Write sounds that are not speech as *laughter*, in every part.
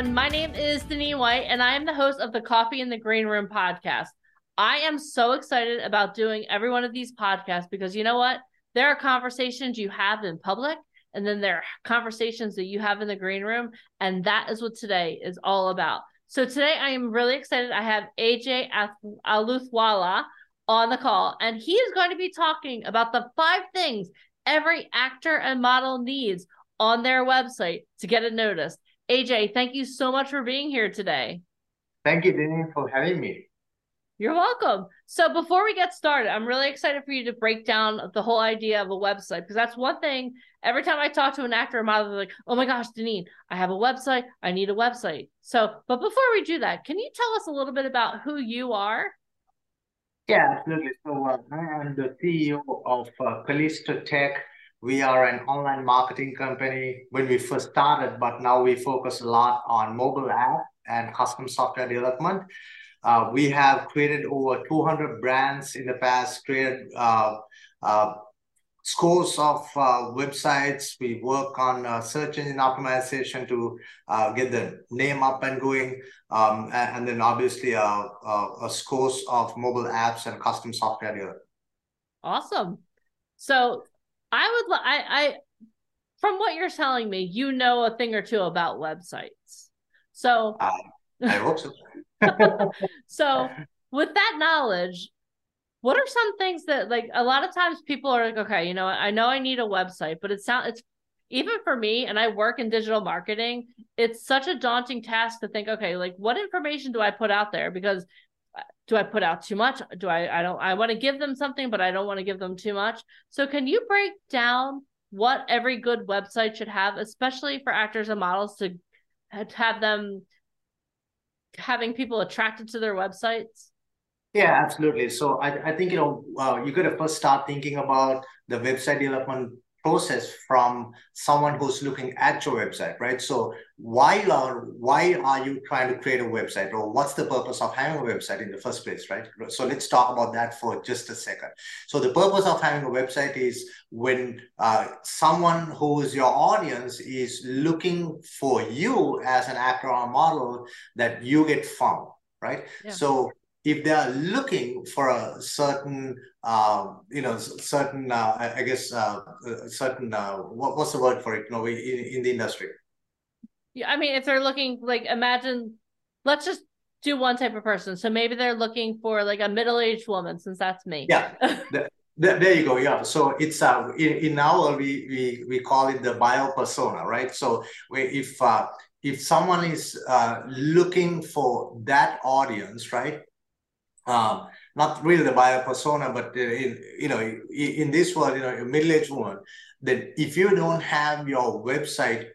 Everyone. My name is Denise White, and I am the host of the Coffee in the Green Room podcast. I am so excited about doing every one of these podcasts because you know what? There are conversations you have in public, and then there are conversations that you have in the green room, and that is what today is all about. So today I am really excited. I have AJ Aluthwala on the call, and he is going to be talking about the five things every actor and model needs on their website to get it noticed. AJ, thank you so much for being here today. Thank you, Denny, for having me. You're welcome. So before we get started, I'm really excited for you to break down the whole idea of a website because that's one thing. Every time I talk to an actor or model, they're like, "Oh my gosh, Deneen, I have a website. I need a website." So, but before we do that, can you tell us a little bit about who you are? Yeah, absolutely. So uh, I am the CEO of uh, KallistoTech we are an online marketing company when we first started, but now we focus a lot on mobile app and custom software development. Uh, we have created over 200 brands in the past, created uh, uh, scores of uh, websites. We work on uh, search engine optimization to uh, get the name up and going. Um, and, and, then obviously a, uh, scores of mobile apps and custom software. Awesome. So I would I I from what you're telling me, you know a thing or two about websites. So uh, I hope so. *laughs* so with that knowledge, what are some things that like a lot of times people are like, okay, you know, I know I need a website, but it sounds it's even for me and I work in digital marketing, it's such a daunting task to think, okay, like what information do I put out there? Because do I put out too much? Do I I don't I want to give them something, but I don't want to give them too much. So can you break down what every good website should have, especially for actors and models to have them having people attracted to their websites? Yeah, absolutely. So I, I think you know uh, you got to first start thinking about the website development process from someone who's looking at your website, right? So why are why are you trying to create a website, or what's the purpose of having a website in the first place, right? So let's talk about that for just a second. So the purpose of having a website is when uh, someone who is your audience is looking for you as an actor or model, that you get found, right? Yeah. So if they are looking for a certain, uh, you know, certain, uh, I guess, uh, certain, uh, what, what's the word for it, you know, in, in the industry? Yeah, I mean, if they're looking, like, imagine, let's just do one type of person. So maybe they're looking for like a middle-aged woman, since that's me. Yeah. *laughs* the, the, there you go. Yeah. So it's uh in, in our we we we call it the buyer persona, right? So if uh if someone is uh looking for that audience, right? Um, not really the buyer persona, but uh, in you know in this world, you know, a middle-aged woman, that if you don't have your website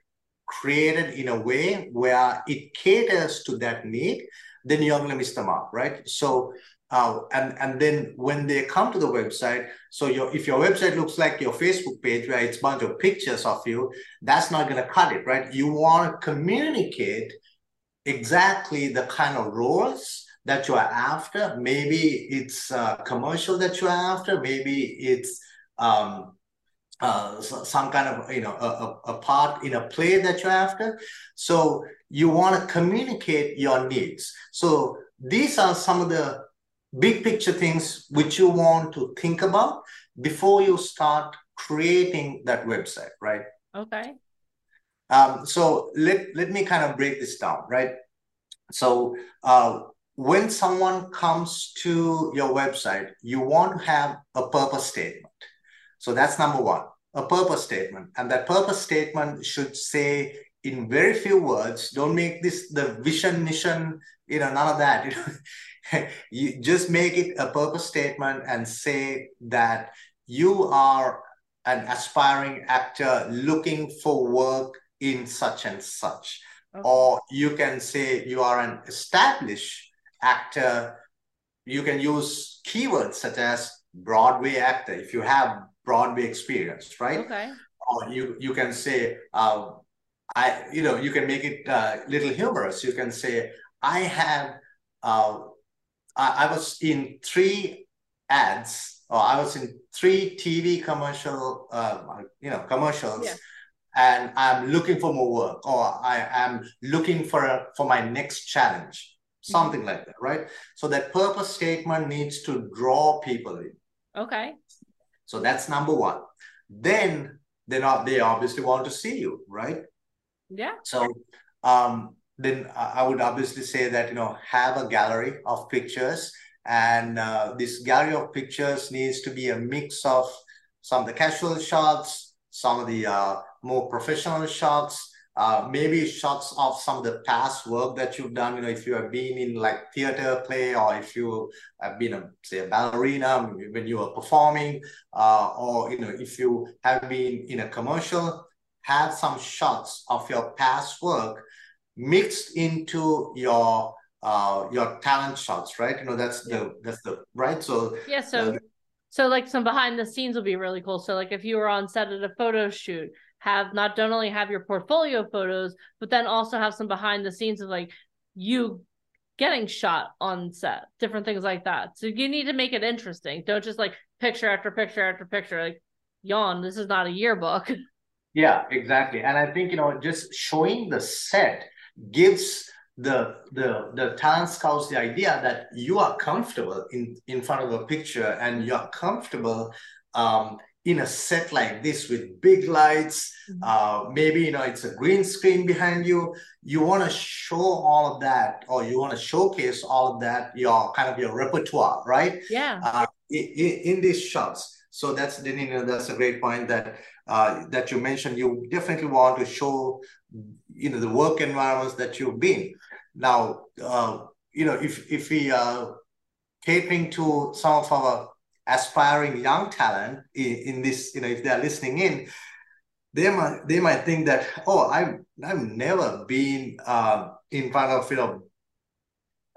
created in a way where it caters to that need, then you're going to miss them out, right? So. Uh, and and then when they come to the website, so your if your website looks like your Facebook page where it's a bunch of pictures of you, that's not going to cut it, right? You want to communicate exactly the kind of roles that you are after. Maybe it's a commercial that you are after. Maybe it's um, uh, some kind of you know a, a, part in a play that you're after. So you want to communicate your needs. So these are some of the big picture things which you want to think about before you start creating that website, right? Okay. Um, so let let me kind of break this down, right? So uh, when someone comes to your website, you want to have a purpose statement. So that's number one, a purpose statement. And that purpose statement should say in very few words, don't make this the vision, mission, you know, none of that. *laughs* you just make it a purpose statement and say that you are an aspiring actor looking for work in such and such. Okay. Or you can say you are an established actor you can use keywords such as Broadway actor if you have Broadway experience, right? Okay. Or you you can say, uh, I you know you can make it uh, little humorous. You can say, I have, uh, I, I was in three ads, or I was in three TV commercial, uh, you know, commercials. Yeah and I'm looking for more work or I am looking for a, for my next challenge, something mm-hmm. like that, right? So that purpose statement needs to draw people in. Okay. So that's number one. Then they not they obviously want to see you, right? Yeah. So um, then I would obviously say that you know have a gallery of pictures, and uh, this gallery of pictures needs to be a mix of some of the casual shots, some of the uh, more professional shots, uh, maybe shots of some of the past work that you've done. You know, if you have been in like theater play, or if you have been a say a ballerina when you were performing, uh, or you know, if you have been in a commercial, have some shots of your past work mixed into your uh, your talent shots, right? You know, that's yeah. the that's the right. So yeah, so. Uh, so like some behind the scenes will be really cool. So like if you were on set at a photo shoot, have not don't only have your portfolio photos, but then also have some behind the scenes of like you getting shot on set, different things like that. So you need to make it interesting. Don't just like picture after picture after picture. Like, yawn, this is not a yearbook. *laughs* Yeah, exactly. And I think, you know, just showing the set gives the the the talent scouts the idea that you are comfortable in in front of a picture and you're comfortable um in a set like this with big lights mm-hmm. uh, maybe you know it's a green screen behind you. You want to show all of that or you want to showcase all of that your kind of your repertoire right? Yeah. Uh, in, in, these shots. So that's you know that's a great point that uh, that you mentioned. You definitely want to show you know the work environments that you've been. Now uh, you know if if we are catering to some of our aspiring young talent in, in this, you know, if they're listening in, they might they might think that, oh, I've I've never been uh, in front of you know,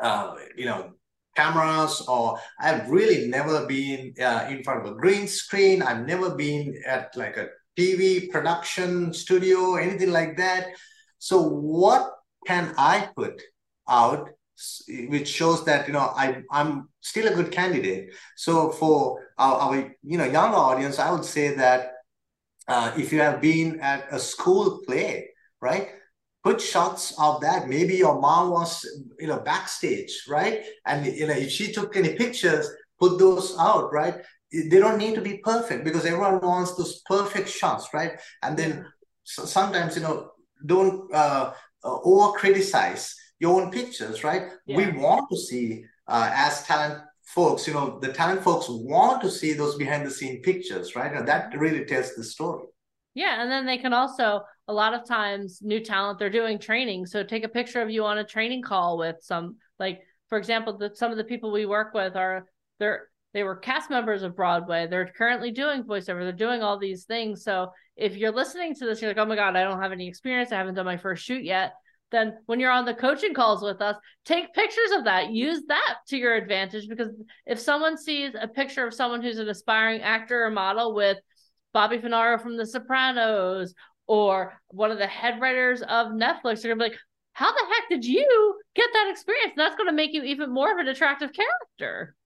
uh, you know, cameras, or I've really never been uh, in front of a green screen. I've never been at like a TV production studio, anything like that. So what can I put out which shows that you know I I'm still a good candidate. So for our, our you know younger audience, I would say that uh, if you have been at a school play, right, put shots of that. Maybe your mom was you know backstage, right, and you know if she took any pictures, put those out, right. They don't need to be perfect because everyone wants those perfect shots, right? And then sometimes you know don't uh, uh over criticize your own pictures, right? Yeah. We want to see uh, as talent folks, you know, the talent folks want to see those behind the scene pictures, right? And that really tells the story. Yeah, and then they can also a lot of times new talent they're doing training, so take a picture of you on a training call with some like for example, the, some of the people we work with are they're they were cast members of Broadway. They're currently doing voiceover. They're doing all these things. So if you're listening to this, you're like, oh my God, I don't have any experience. I haven't done my first shoot yet then when you're on the coaching calls with us, take pictures of that. Use that to your advantage because if someone sees a picture of someone who's an aspiring actor or model with Bobby Funaro from The Sopranos or one of the head writers of Netflix, they're gonna be like, how the heck did you get that experience? And that's to make you even more of an attractive character.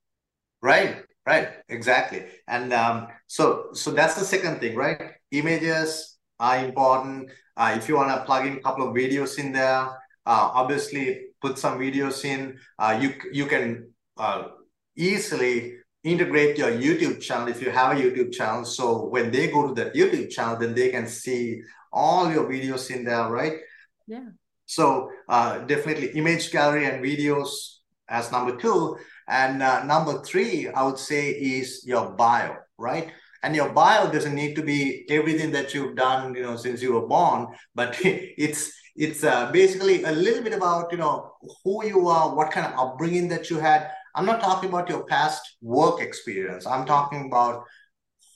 Right, right, exactly. And um, so, so that's the second thing, right? Images are important uh, if you want to plug in a couple of videos in there, uh, obviously put some videos in. Uh, you you can uh, easily integrate your YouTube channel if you have a YouTube channel. So when they go to that YouTube channel, then they can see all your videos in there, right? Yeah. So uh, definitely image gallery and videos as number two. And uh, number three, I would say is your bio, right? And your bio doesn't need to be everything that you've done you know since you were born but *laughs* it's it's uh, basically a little bit about you know who you are what kind of upbringing that you had. I'm not talking about your past work experience. I'm talking about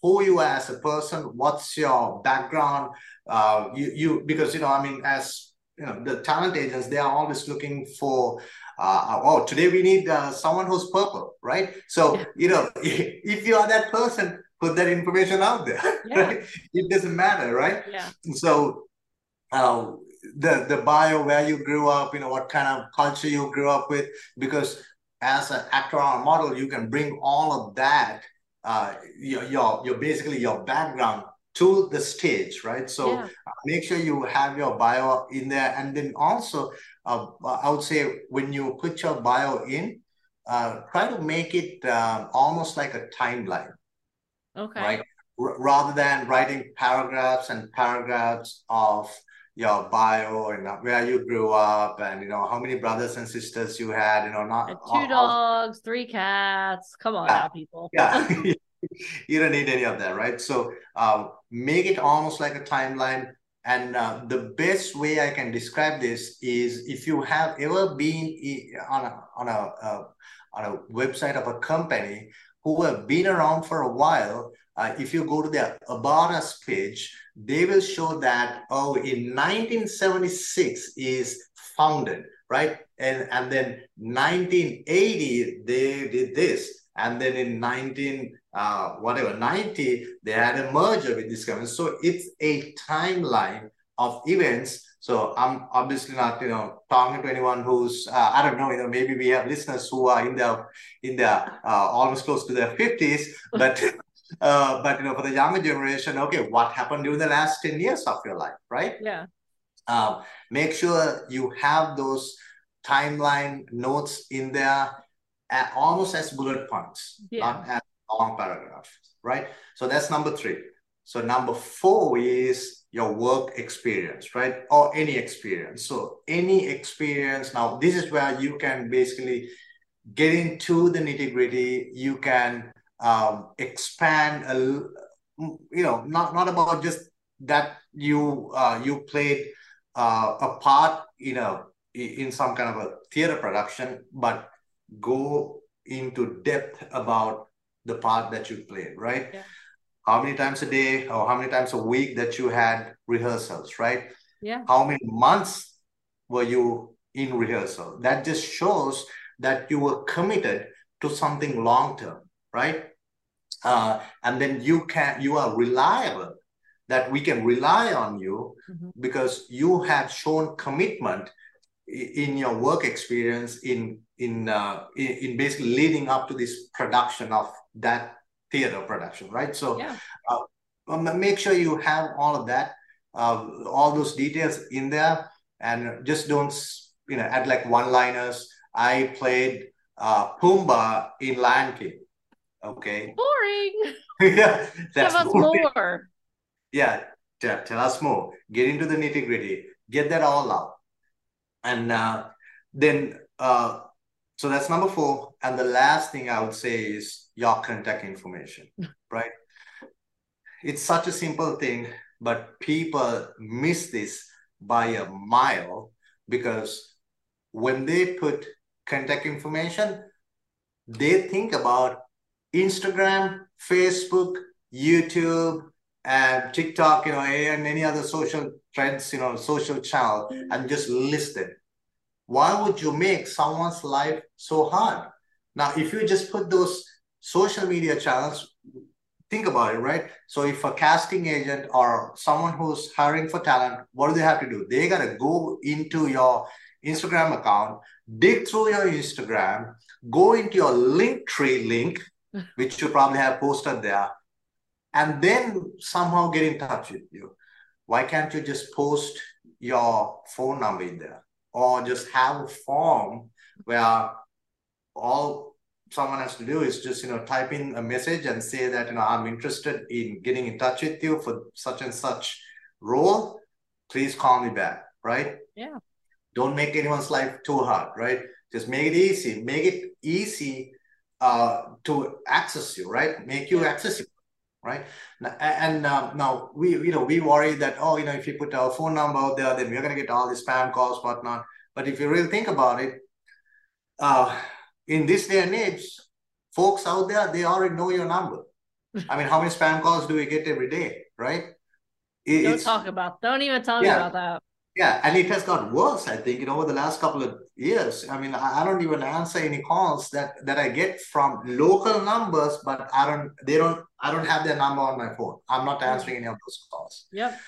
who you are as a person what's your background uh, you you because you know i mean as you know the talent agents they are always looking for uh, oh, today we need uh, someone who's purple, right? So, you know, *laughs* if you are that person, put that information out there, *laughs* yeah. right? It doesn't matter, right? Yeah. So, uh, the the bio where you grew up, you know, what kind of culture you grew up with, because as an actor or model, you can bring all of that, uh, your, your, your basically your background to the stage, right? So yeah. make sure you have your bio in there. And then also, uh, I would say when you put your bio in, uh, try to make it uh, almost like a timeline. Okay. Right? R- rather than writing paragraphs and paragraphs of your bio and where you grew up and you know how many brothers and sisters you had you know not two all, dogs three cats. Come on yeah, now people. Yeah. *laughs* *laughs* You don't need any of that right? So um, make it almost like a timeline. And uh, the best way i can describe this is if you have ever been on a on a uh, on a website of a company who have been around for a while uh, if you go to their about us page they will show that oh in 1976 is founded right? And and then 1980 they did this. And then in 19 uh, whatever 90 they had a merger with this company so it's a timeline of events so i'm obviously not you know talking to anyone who's uh, i don't know you know maybe we have listeners who are in the, in the, uh, almost close to their 50s but *laughs* uh, but you know, for the younger generation, okay, what happened during the last 10 years of your life, right? Yeah. Um, make sure you have those timeline notes in there almost as bullet points, yeah. not as long paragraphs, right? So that's number three. So number four is your work experience, right? Or any experience. So any experience. Now, this is where you can basically get into the nitty gritty. You can um, expand a, you know not not about just that you uh, you played uh, a part in a in some kind of a theater production but go into depth about the part that you played right yeah. How many times a day or how many times a week that you had rehearsals right yeah how many months were you in rehearsal that just shows that you were committed to something long term right? Uh, and then you can you are reliable that we can rely on you mm-hmm. because you have shown commitment in your work experience in in, uh, in, in basically leading up to this production of that theater production right so yeah. uh, um, make sure you have all of that uh, all those details in there and just don't you know add like one liners i played uh, pumbaa in lion king Okay. *laughs* Boring. yeah. That's Tell us boring. more. Yeah. Tell, tell us more. Get into the nitty gritty. Get that all out. And uh, then, uh, so that's number four. And the last thing I would say is your contact information, *laughs* right? It's such a simple thing, but people miss this by a mile because when they put contact information, they think about Instagram, Facebook, YouTube, and TikTok, you know, and any other social trends, you know, social channel, and just list it. Why would you make someone's life so hard? Now, if you just put those social media channels, think about it, right? So if a casting agent or someone who's hiring for talent, what do they have to do? They gotta go into your Instagram account, dig through your Instagram, go into your Linktree link, *laughs* which you probably have posted there, and then somehow get in touch with you. Why can't you just post your phone number in there or just have a form where all someone has to do is just you know type in a message and say that you know i'm interested in getting in touch with you for such and such role. Please call me back right? Yeah. Don't make anyone's life too hard right? Just make it easy. Make it easy uh, to access you, right? Make you accessible, right? And um, now we, you know, we worry that oh, you know, if you put our phone number out there, then we're gonna get all the spam calls, whatnot. But if you really think about it, uh, in this day and age, folks out there they already know your number. *laughs* I mean, how many spam calls do we get every day, right? It, Don't talk about. Don't even tell yeah. me about that. Yeah, and it has got worse, I think, you know, over the last couple of years. I mean, I, I don't even answer any calls that that I get from local numbers, but I don't they don't I don't have their number on my phone. I'm not answering any of those calls. Yep.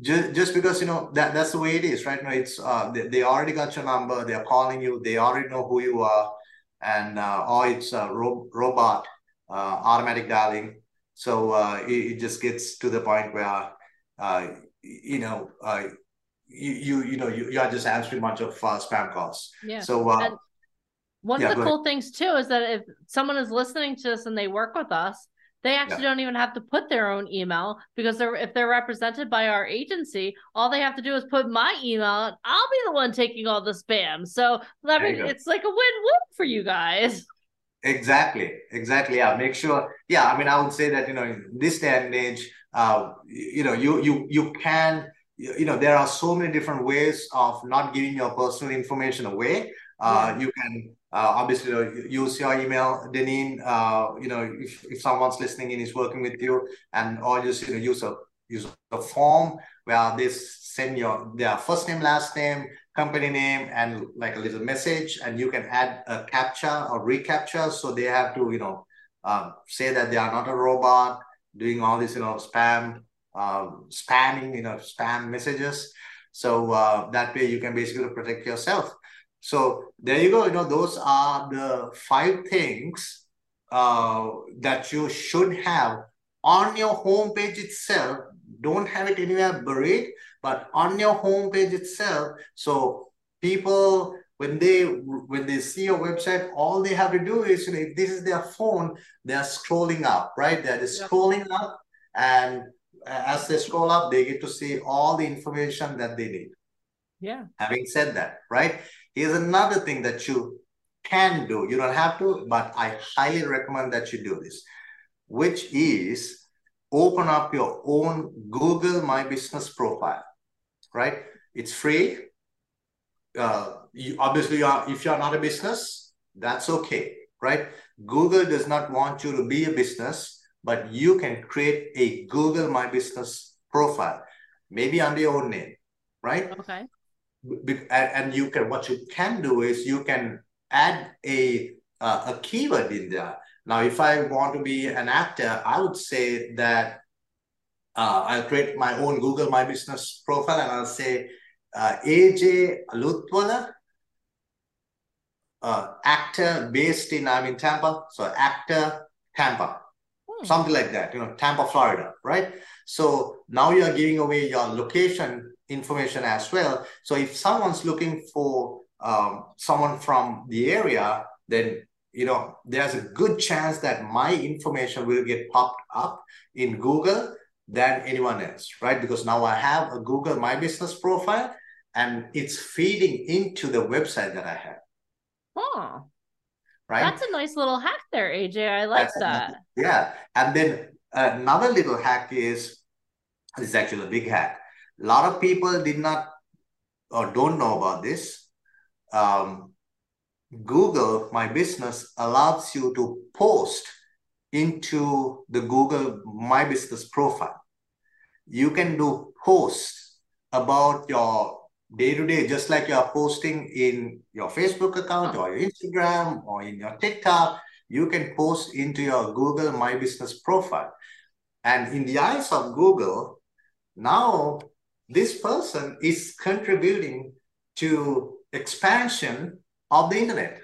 Just, just because you know that that's the way it is right now it's uh they, they already got your number they're calling you they already know who you are and uh, or it's a ro- robot uh, automatic dialing so uh, it, it just gets to the point where uh, you know uh, you, you you know you, you are just answering a bunch of uh, spam calls Yeah. so uh, one Yeah, of the cool things too is that if someone is listening to us and they work with us, they actually don't even have to put their own email because they're if they're represented by our agency, all they have to do is put my email and I'll be the one taking all the spam. So There mean it's like a win-win for you guys. *laughs* Exactly, exactly. Yeah, make sure. Yeah, I mean, I would say that you know, in this day and age, uh, you know, you you you can, you know, there are so many different ways of not giving your personal information away. Uh, you can uh, obviously use your email, Deneen. Uh, you know, if if someone's listening and is working with you, and or just you know use a use a form where they send your their first name, last name, company name and like a little message and you can add a captcha or recaptcha so they have to you know um, say that they are not a robot doing all this you know spam um, spamming you know spam messages. So uh, that way you can basically protect yourself. So there you go. You know those are the five things uh, that you should have on your homepage itself. Don't have it anywhere buried but on your homepage itself. So people when they when they see your website all they have to do is you know if this is their phone they are scrolling up right? They're just Yep. scrolling up and as they scroll up they get to see all the information that they need. Yeah. having said that right here's another thing that you can do. You don't have to but i highly recommend that you do this which is open up your own google my business profile right? It's free. Uh, you obviously you are, if you're not a business that's okay right? Google does not want you to be a business but you can create a google my business profile maybe under your own name right? Okay. And and you can what you can do is you can add a uh, a keyword in there. Now if i want to be an actor i would say that uh, i'll create my own google my business profile and i'll say uh, AJ Aluthwala uh, actor based in i'm in tampa so actor tampa Hmm. something like that, you know, Tampa, Florida, right? So now you are giving away your location information as well. So if someone's looking for um, someone from the area, then you know there's a good chance that my information will get popped up in Google than anyone else, right? Because now I have a Google My Business profile, and it's feeding into the website that I have, Oh, right? that's a nice little hack there, AJ. I like That's that. Yeah. And then another little hack is this is actually a big hack. A lot of people did not or don't know about this. Um, Google My Business allows you to post into the Google My Business profile. You can do posts about your day to day, just like you are posting in your Facebook account or your Instagram or in your TikTok. You can post into your Google My Business profile. And in the eyes of Google, now this person is contributing to expansion of the internet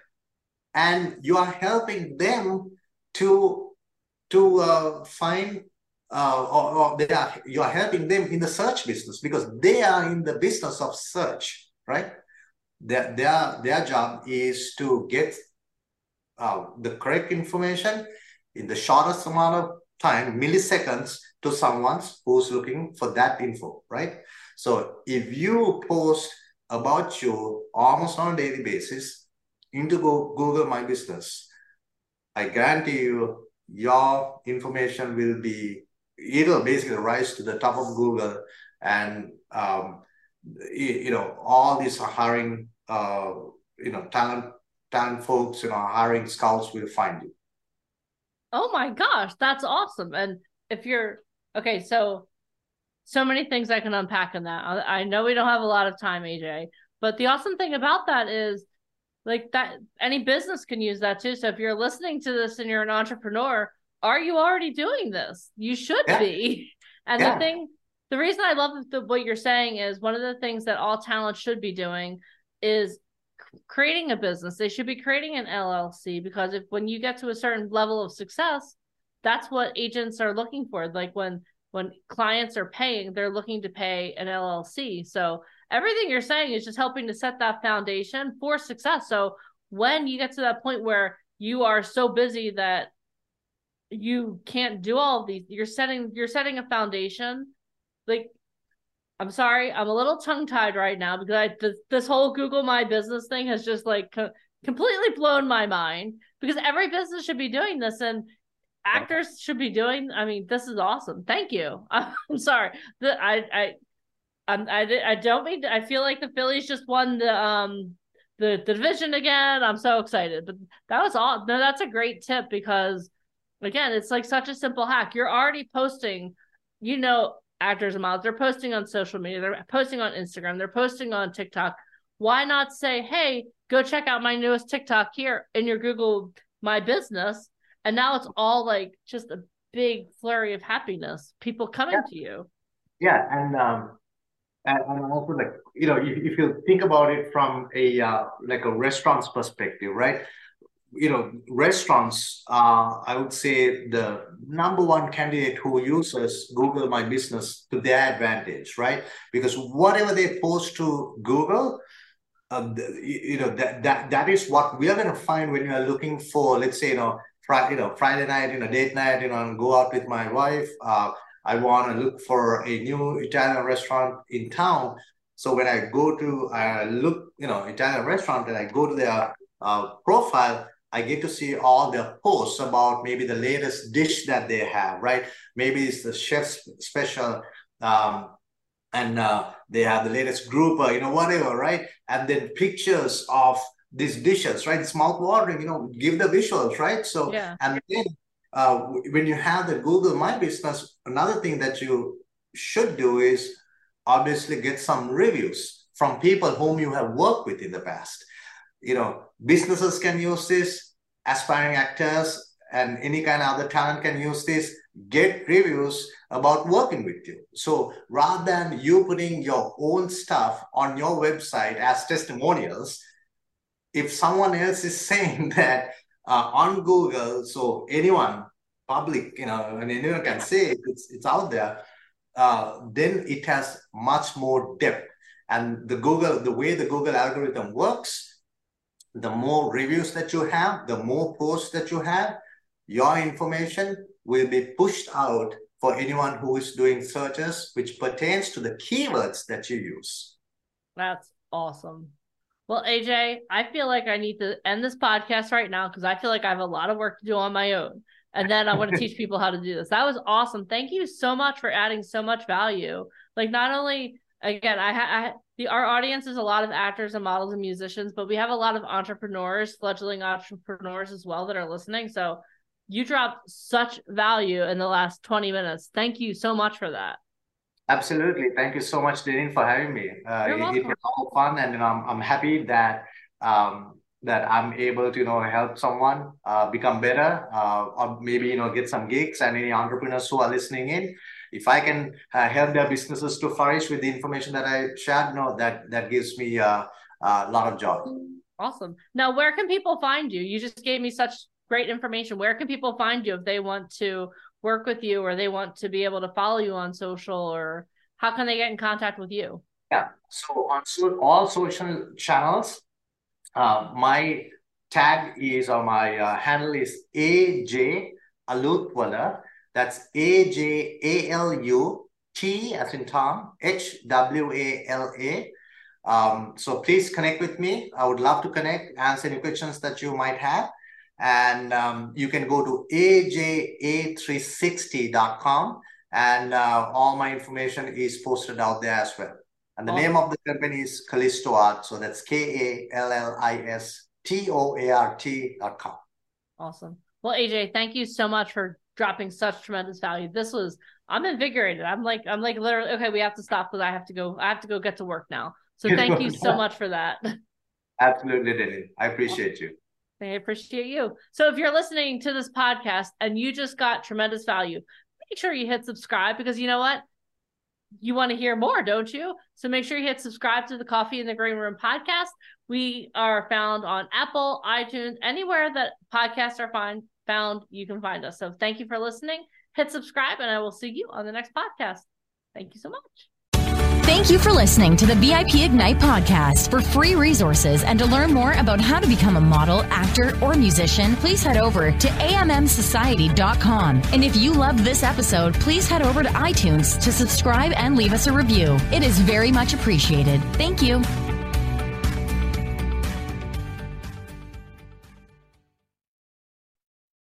and you are helping them to to uh, find uh, or, or they are you are helping them in the search business because they are in the business of search right? Their their, their job is to get uh, the correct information in the shortest amount of time milliseconds to someone who's looking for that info right? So if you post about you almost on a daily basis into Google My Business, I guarantee you your information will be it'll basically rise to the top of Google and um, you, know all these are hiring uh, you know talent talent folks you know hiring scouts will find you. Oh my gosh, that's awesome. And if you're okay, so so many things I can unpack in that. I know we don't have a lot of time, AJ, but the awesome thing about that is like that any business can use that too. So if you're listening to this and you're an entrepreneur, are you already doing this? You should yeah. be. *laughs* And yeah. the thing, the reason I love the, what you're saying is one of the things that all talent should be doing is creating a business. They should be creating an LLC because if when you get to a certain level of success, that's what agents are looking for. Like when when clients are paying, they're looking to pay an LLC. So everything you're saying is just helping to set that foundation for success. So when you get to that point where you are so busy that you can't do all these, you're setting you're setting a foundation. Like I'm sorry, I'm a little tongue tied right now because I this, this whole Google My Business thing has just like co- completely blown my mind because every business should be doing this and actors should be doing. I mean, this is awesome. Thank you. *laughs* I'm sorry. The, I I I'm, I I don't mean. To, I feel like the Phillies just won the um the, the division again. I'm so excited. But that was all. No, that's a great tip because again, it's like such a simple hack. You're already posting. You know, actors and models. They're posting on social media. They're posting on Instagram. They're posting on TikTok. Why not say, hey, go check out my newest TikTok here in your Google My Business and now it's all like just a big flurry of happiness people coming yeah. to you yeah and um and, and also like you know if, if you think about it from a uh, like a restaurant's perspective right you know restaurants i would say the number one candidate who uses google my business to their advantage right because whatever they post to google uh, you know that, that that is what we are going to find when you are looking for let's say you know Friday, you know, Friday night, you know, date night, you know, and go out with my wife. Uh, I want to look for a new Italian restaurant in town. So when I go to uh, look, you know, Italian restaurant, and I go to their uh, profile, I get to see all their posts about maybe the latest dish that they have, right? Maybe it's the chef's special, um, and uh, they have the latest grouper, you know, whatever, right? And then pictures of these dishes, right? It's mouth watering, you know, give the visuals, right? So, yeah. and then uh, when you have the Google My Business, another thing that you should do is obviously get some reviews from people whom you have worked with in the past. You know, businesses can use this, aspiring actors and any kind of other talent can use this. Get reviews about working with you. So rather than you putting your own stuff on your website as testimonials, if someone else is *laughs* saying that uh, on Google, so anyone, public, you know, and anyone can say it, it's, it's out there, uh, then it has much more depth. And the Google, the way the Google algorithm works, the more reviews that you have, the more posts that you have, your information will be pushed out for anyone who is doing searches which pertains to the keywords that you use. That's awesome. Well, AJ, I feel like I need to end this podcast right now because I feel like I have a lot of work to do on my own. And then I want to teach people how to do this. That was awesome. Thank you so much for adding so much value. Like, not only, again, I, ha- the our audience is a lot of actors and models and musicians, but we have a lot of entrepreneurs, fledgling entrepreneurs as well that are listening. So you dropped such value in the last 20 minutes. Thank you so much for that. Absolutely. Thank you so much, Deneen, for having me. Uh, You're it, it was all fun, and you know, I'm, I'm happy that um, that I'm able to you know help someone uh, become better, uh, or maybe you know get some gigs. And any entrepreneurs who are listening in, if I can uh, help their businesses to flourish with the information that I shared, no, that that gives me uh, a lot of joy. Awesome. Now, where can people find you? You just gave me such great information. Where can people find you if they want to work with you or they want to be able to follow you on social or how can they get in contact with you? Yeah. So on so, all social channels, uh, my tag is or my uh, handle is AJ Aluthwala. That's A J A L U T as in Tom, H W A L A. Um, so please connect with me. I would love to connect, answer any questions that you might have. And um, you can go to aja360.com and uh, all my information is posted out there as well. And the awesome. name of the company is Kallisto Art. So that's K A L L I S T O A R T.com. Awesome. Well, AJ, thank you so much for dropping such tremendous value. This was I'm invigorated. I'm like, I'm like literally okay. We have to stop because I have to go. I have to go get to work now. So thank you so much for that. Absolutely, Denny. I appreciate you. I appreciate you. So if you're listening to this podcast and you just got tremendous value, make sure you hit subscribe because you know what? You want to hear more, don't you? So make sure you hit subscribe to the Coffee in the Green Room podcast. We are found on Apple, iTunes, anywhere that podcasts are find, found, you can find us. So thank you for listening. Hit subscribe, and I will see you on the next podcast. Thank you so much. Thank you for listening to the VIP Ignite podcast. For free resources and to learn more about how to become a model, actor, or musician, please head over to AMMSociety.com. And if you love this episode, please head over to iTunes to subscribe and leave us a review. It is very much appreciated. Thank you.